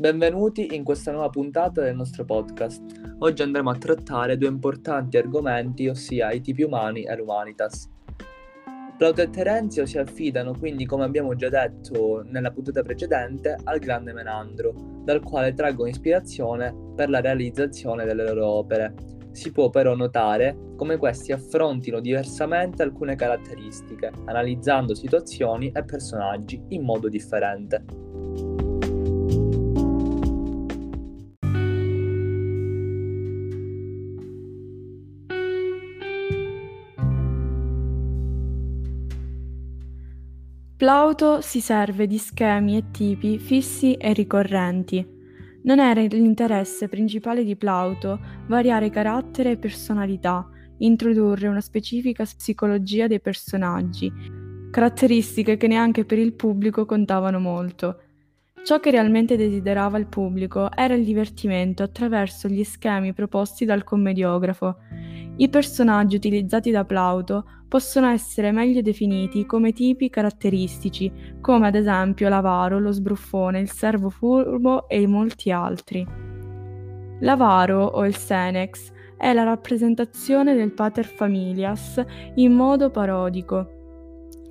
Benvenuti in questa nuova puntata del nostro podcast. Oggi andremo a trattare due importanti argomenti, ossia i tipi umani e l'humanitas. Plauto e Terenzio si affidano quindi, come abbiamo già detto nella puntata precedente, al grande Menandro, dal quale traggono ispirazione per la realizzazione delle loro opere. Si può però notare come questi affrontino diversamente alcune caratteristiche, analizzando situazioni e personaggi in modo differente. Plauto si serve di schemi e tipi fissi e ricorrenti. Non era l'interesse principale di Plauto variare carattere e personalità, introdurre una specifica psicologia dei personaggi, caratteristiche che neanche per il pubblico contavano molto. Ciò che realmente desiderava il pubblico era il divertimento attraverso gli schemi proposti dal commediografo. I personaggi utilizzati da Plauto possono essere meglio definiti come tipi caratteristici, come ad esempio l'avaro, lo sbruffone, il servo furbo e molti altri. L'avaro o il senex è la rappresentazione del pater familias in modo parodico.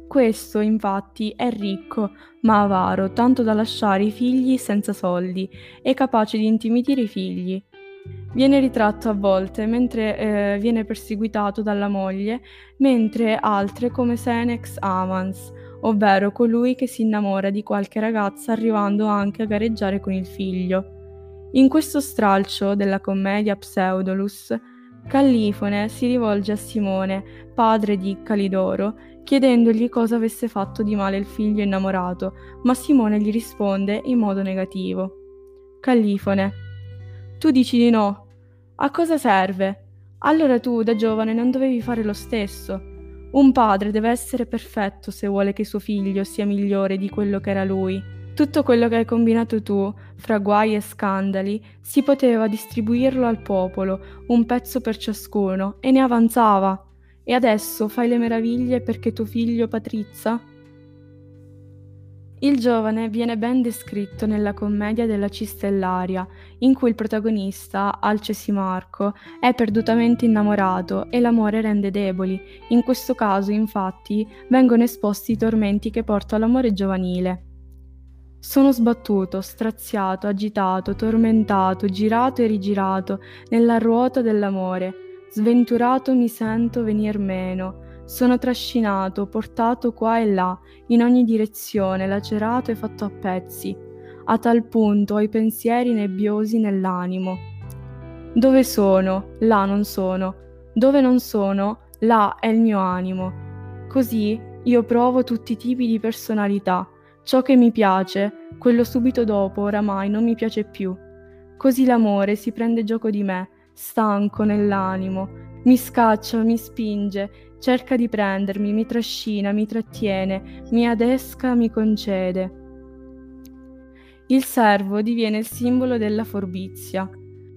Questo infatti è ricco, ma avaro, tanto da lasciare i figli senza soldi e capace di intimidire i figli. Viene ritratto a volte mentre eh, viene perseguitato dalla moglie, mentre altre come Senex Amans, ovvero colui che si innamora di qualche ragazza arrivando anche a gareggiare con il figlio. In questo stralcio della commedia Pseudolus, Callifone si rivolge a Simone, padre di Calidoro, chiedendogli cosa avesse fatto di male il figlio innamorato, ma Simone gli risponde in modo negativo. Callifone tu dici di no. A cosa serve? Allora tu, da giovane, non dovevi fare lo stesso. Un padre deve essere perfetto se vuole che suo figlio sia migliore di quello che era lui. Tutto quello che hai combinato tu, fra guai e scandali, si poteva distribuirlo al popolo, un pezzo per ciascuno, e ne avanzava. E adesso fai le meraviglie perché tuo figlio Patrizia il giovane viene ben descritto nella commedia della Cistellaria, in cui il protagonista, Alcesimarco, è perdutamente innamorato e l'amore rende deboli. In questo caso, infatti, vengono esposti i tormenti che porta l'amore giovanile. Sono sbattuto, straziato, agitato, tormentato, girato e rigirato nella ruota dell'amore. Sventurato mi sento venir meno sono trascinato, portato qua e là, in ogni direzione, lacerato e fatto a pezzi. A tal punto ho i pensieri nebbiosi nell'animo. Dove sono? Là non sono. Dove non sono? Là è il mio animo. Così io provo tutti i tipi di personalità. Ciò che mi piace, quello subito dopo oramai non mi piace più. Così l'amore si prende gioco di me, stanco nell'animo, mi scaccia, mi spinge, Cerca di prendermi, mi trascina, mi trattiene, mi adesca, mi concede. Il servo diviene il simbolo della forbizia.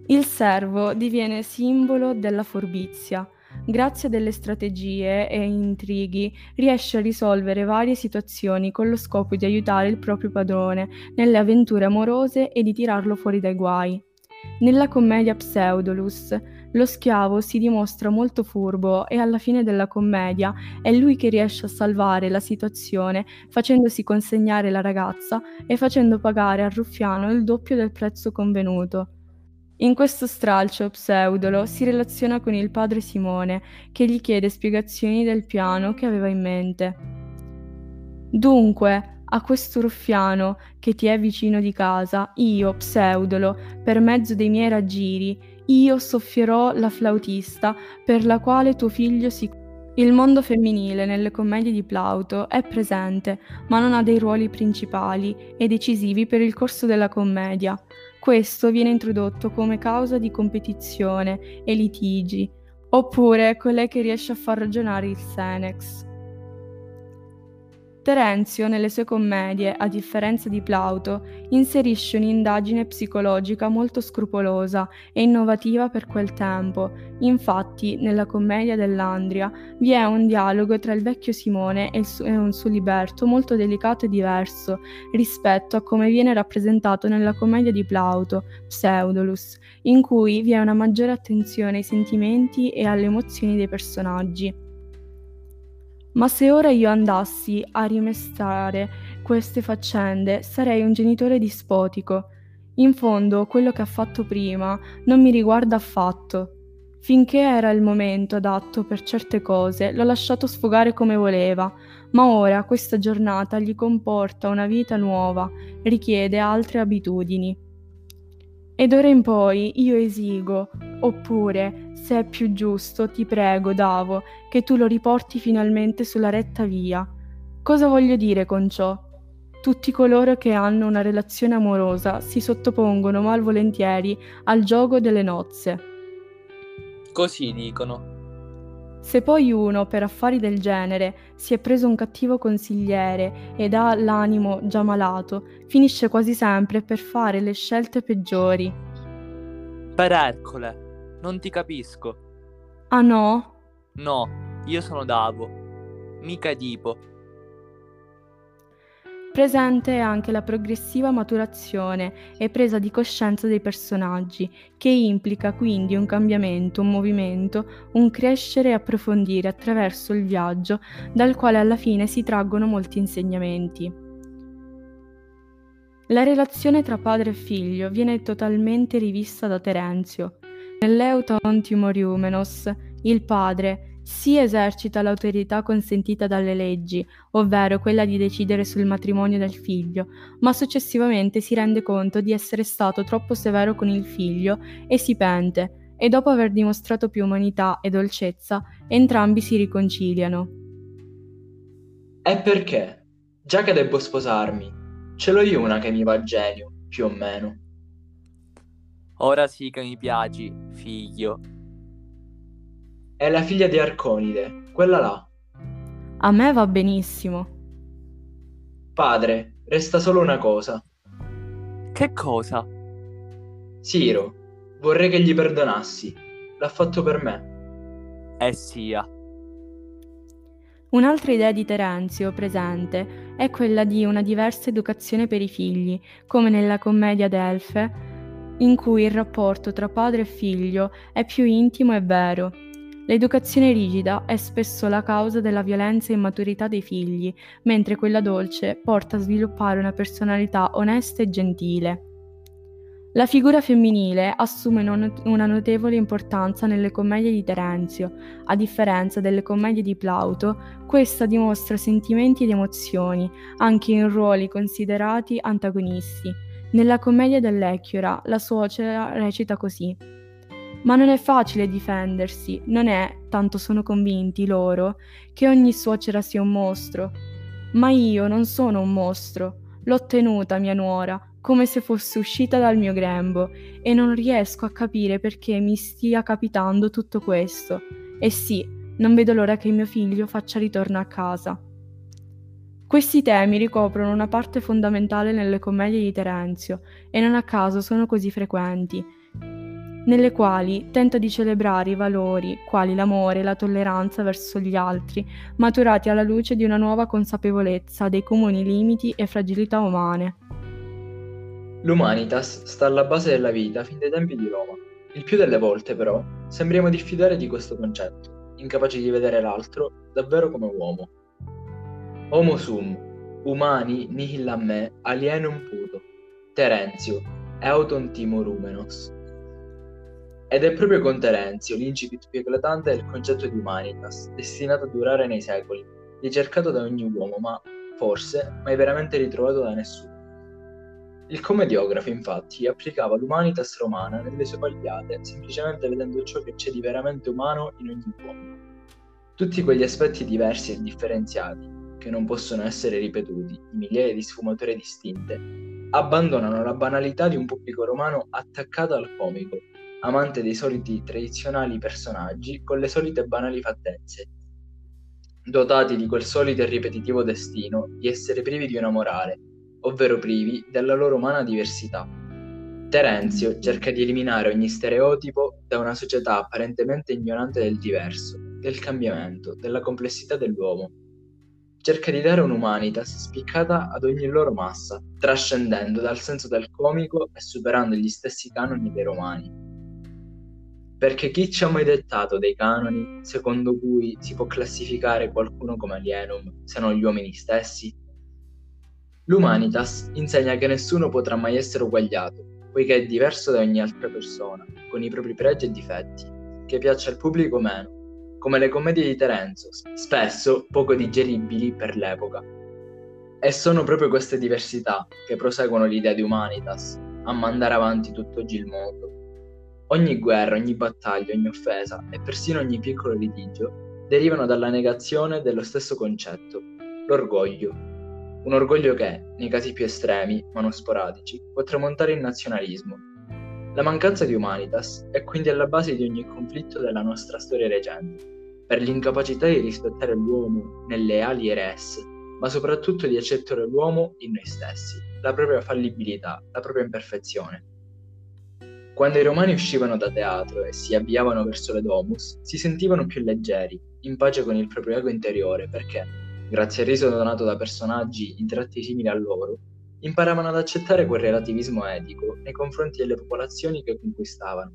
Il servo diviene simbolo della forbizia. Grazie a delle strategie e intrighi riesce a risolvere varie situazioni con lo scopo di aiutare il proprio padrone nelle avventure amorose e di tirarlo fuori dai guai. Nella commedia Pseudolus lo schiavo si dimostra molto furbo e alla fine della commedia è lui che riesce a salvare la situazione facendosi consegnare la ragazza e facendo pagare al ruffiano il doppio del prezzo convenuto. In questo stralcio Pseudolo si relaziona con il padre Simone che gli chiede spiegazioni del piano che aveva in mente. Dunque, a questo ruffiano che ti è vicino di casa, io, Pseudolo, per mezzo dei miei raggiri, io soffierò la flautista per la quale tuo figlio si... Il mondo femminile nelle commedie di Plauto è presente, ma non ha dei ruoli principali e decisivi per il corso della commedia. Questo viene introdotto come causa di competizione e litigi, oppure colei che riesce a far ragionare il Senex. Terenzio, nelle sue commedie, a differenza di Plauto, inserisce un'indagine psicologica molto scrupolosa e innovativa per quel tempo. Infatti, nella commedia dell'Andria vi è un dialogo tra il vecchio Simone e, su- e un suo liberto molto delicato e diverso rispetto a come viene rappresentato nella commedia di Plauto, Pseudolus, in cui vi è una maggiore attenzione ai sentimenti e alle emozioni dei personaggi. Ma se ora io andassi a rimestare queste faccende, sarei un genitore dispotico. In fondo, quello che ha fatto prima non mi riguarda affatto. Finché era il momento adatto per certe cose, l'ho lasciato sfogare come voleva, ma ora questa giornata gli comporta una vita nuova, richiede altre abitudini. Ed d'ora in poi io esigo, oppure, se è più giusto, ti prego, Davo, che tu lo riporti finalmente sulla retta via. Cosa voglio dire con ciò? Tutti coloro che hanno una relazione amorosa si sottopongono malvolentieri al gioco delle nozze. Così dicono. Se poi uno, per affari del genere, si è preso un cattivo consigliere ed ha l'animo già malato, finisce quasi sempre per fare le scelte peggiori. Per Ercole, non ti capisco. Ah no? No, io sono Davo, mica Edipo. Presente è anche la progressiva maturazione e presa di coscienza dei personaggi, che implica quindi un cambiamento, un movimento, un crescere e approfondire attraverso il viaggio, dal quale alla fine si traggono molti insegnamenti. La relazione tra padre e figlio viene totalmente rivista da Terenzio. Nell'Euton Timoriumenos, il padre, si esercita l'autorità consentita dalle leggi, ovvero quella di decidere sul matrimonio del figlio, ma successivamente si rende conto di essere stato troppo severo con il figlio e si pente, e dopo aver dimostrato più umanità e dolcezza, entrambi si riconciliano. E perché? Già che devo sposarmi, ce l'ho io una che mi va a genio, più o meno. Ora sì che mi piaci, figlio. È la figlia di Arconide, quella là. A me va benissimo. Padre, resta solo una cosa. Che cosa? Siro, vorrei che gli perdonassi. L'ha fatto per me. Eh sia. Un'altra idea di Terenzio presente è quella di una diversa educazione per i figli, come nella commedia d'Elfe, in cui il rapporto tra padre e figlio è più intimo e vero. L'educazione rigida è spesso la causa della violenza e immaturità dei figli, mentre quella dolce porta a sviluppare una personalità onesta e gentile. La figura femminile assume una notevole importanza nelle commedie di Terenzio. A differenza delle commedie di Plauto, questa dimostra sentimenti ed emozioni, anche in ruoli considerati antagonisti. Nella commedia dell'Ecchiora, la suocera recita così. Ma non è facile difendersi, non è, tanto sono convinti loro, che ogni suocera sia un mostro. Ma io non sono un mostro, l'ho tenuta mia nuora, come se fosse uscita dal mio grembo, e non riesco a capire perché mi stia capitando tutto questo. E sì, non vedo l'ora che mio figlio faccia ritorno a casa. Questi temi ricoprono una parte fondamentale nelle commedie di Terenzio, e non a caso sono così frequenti nelle quali tenta di celebrare i valori, quali l'amore e la tolleranza verso gli altri, maturati alla luce di una nuova consapevolezza dei comuni limiti e fragilità umane. L'Humanitas sta alla base della vita fin dai tempi di Roma. Il più delle volte, però, sembriamo diffidare di questo concetto, incapaci di vedere l'altro davvero come uomo. Homo sum, umani nihil a me alienum puto. Terenzio, euton timorumenos. Ed è proprio con Terenzio l'incipit più eclatante del concetto di humanitas, destinato a durare nei secoli, ricercato da ogni uomo, ma forse mai veramente ritrovato da nessuno. Il commediografo, infatti, applicava l'humanitas romana nelle sue pagliate, semplicemente vedendo ciò che c'è di veramente umano in ogni uomo. Tutti quegli aspetti diversi e differenziati, che non possono essere ripetuti in migliaia di sfumature distinte, abbandonano la banalità di un pubblico romano attaccato al comico amante dei soliti tradizionali personaggi con le solite banali fattezze. dotati di quel solito e ripetitivo destino di essere privi di una morale, ovvero privi della loro umana diversità. Terenzio cerca di eliminare ogni stereotipo da una società apparentemente ignorante del diverso, del cambiamento, della complessità dell'uomo. Cerca di dare un'umanitas spiccata ad ogni loro massa, trascendendo dal senso del comico e superando gli stessi canoni dei romani. Perché chi ci ha mai dettato dei canoni secondo cui si può classificare qualcuno come alienum se non gli uomini stessi? L'Humanitas insegna che nessuno potrà mai essere uguagliato, poiché è diverso da ogni altra persona, con i propri pregi e difetti, che piaccia al pubblico o meno, come le commedie di Terenzo, spesso poco digeribili per l'epoca. E sono proprio queste diversità che proseguono l'idea di Humanitas a mandare avanti tutt'oggi il mondo Ogni guerra, ogni battaglia, ogni offesa e persino ogni piccolo litigio derivano dalla negazione dello stesso concetto, l'orgoglio. Un orgoglio che, nei casi più estremi, ma non sporadici, può tramontare in nazionalismo. La mancanza di humanitas è quindi alla base di ogni conflitto della nostra storia recente, per l'incapacità di rispettare l'uomo nelle ali res, ma soprattutto di accettare l'uomo in noi stessi, la propria fallibilità, la propria imperfezione. Quando i romani uscivano da teatro e si avviavano verso le domus, si sentivano più leggeri, in pace con il proprio ego interiore, perché, grazie al riso donato da personaggi in tratti simili a loro, imparavano ad accettare quel relativismo etico nei confronti delle popolazioni che conquistavano.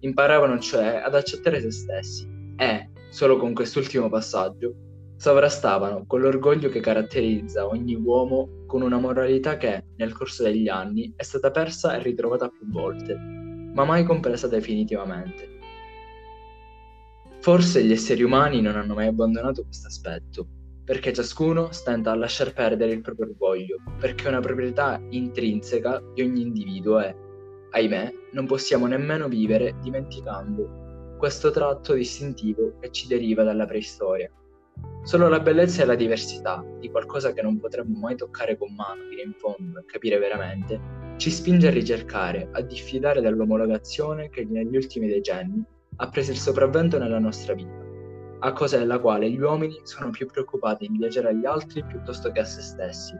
Imparavano cioè ad accettare se stessi e, solo con quest'ultimo passaggio, sovrastavano con l'orgoglio che caratterizza ogni uomo con una moralità che, nel corso degli anni, è stata persa e ritrovata più volte, ma mai compresa definitivamente. Forse gli esseri umani non hanno mai abbandonato questo aspetto, perché ciascuno stenta a lasciar perdere il proprio orgoglio, perché è una proprietà intrinseca di ogni individuo e, ahimè, non possiamo nemmeno vivere dimenticando questo tratto distintivo che ci deriva dalla preistoria. Solo la bellezza e la diversità di qualcosa che non potremmo mai toccare con mano, fino in fondo e capire veramente, ci spinge a ricercare, a diffidare dall'omologazione che negli ultimi decenni ha preso il sopravvento nella nostra vita, a causa della quale gli uomini sono più preoccupati di piacere agli altri piuttosto che a se stessi.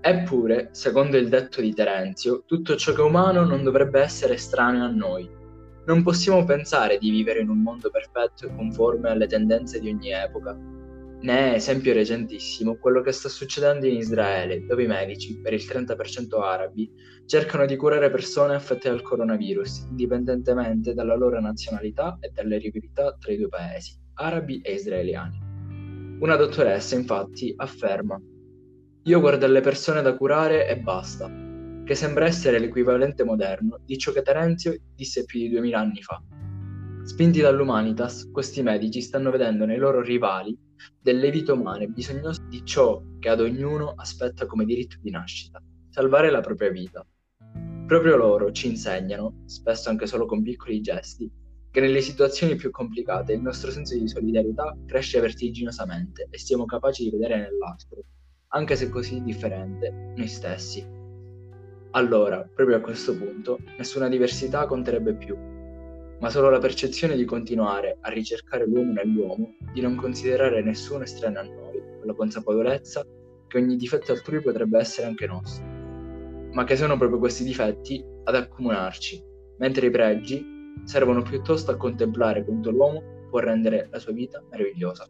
Eppure, secondo il detto di Terenzio, tutto ciò che è umano non dovrebbe essere estraneo a noi. Non possiamo pensare di vivere in un mondo perfetto e conforme alle tendenze di ogni epoca, ne è esempio recentissimo quello che sta succedendo in Israele, dove i medici, per il 30% arabi, cercano di curare persone affette dal coronavirus, indipendentemente dalla loro nazionalità e dalle rivalità tra i due paesi, arabi e israeliani. Una dottoressa, infatti, afferma: Io guardo le persone da curare e basta, che sembra essere l'equivalente moderno di ciò che Terenzio disse più di duemila anni fa. Spinti dall'Humanitas, questi medici stanno vedendo nei loro rivali delle vite umane bisognose di ciò che ad ognuno aspetta come diritto di nascita, salvare la propria vita. Proprio loro ci insegnano, spesso anche solo con piccoli gesti, che nelle situazioni più complicate il nostro senso di solidarietà cresce vertiginosamente e siamo capaci di vedere nell'altro, anche se così differente, noi stessi. Allora, proprio a questo punto, nessuna diversità conterebbe più, ma solo la percezione di continuare a ricercare l'uomo nell'uomo, di non considerare nessuno estraneo a noi, con la consapevolezza che ogni difetto altrui potrebbe essere anche nostro, ma che sono proprio questi difetti ad accomunarci, mentre i pregi servono piuttosto a contemplare quanto l'uomo può rendere la sua vita meravigliosa.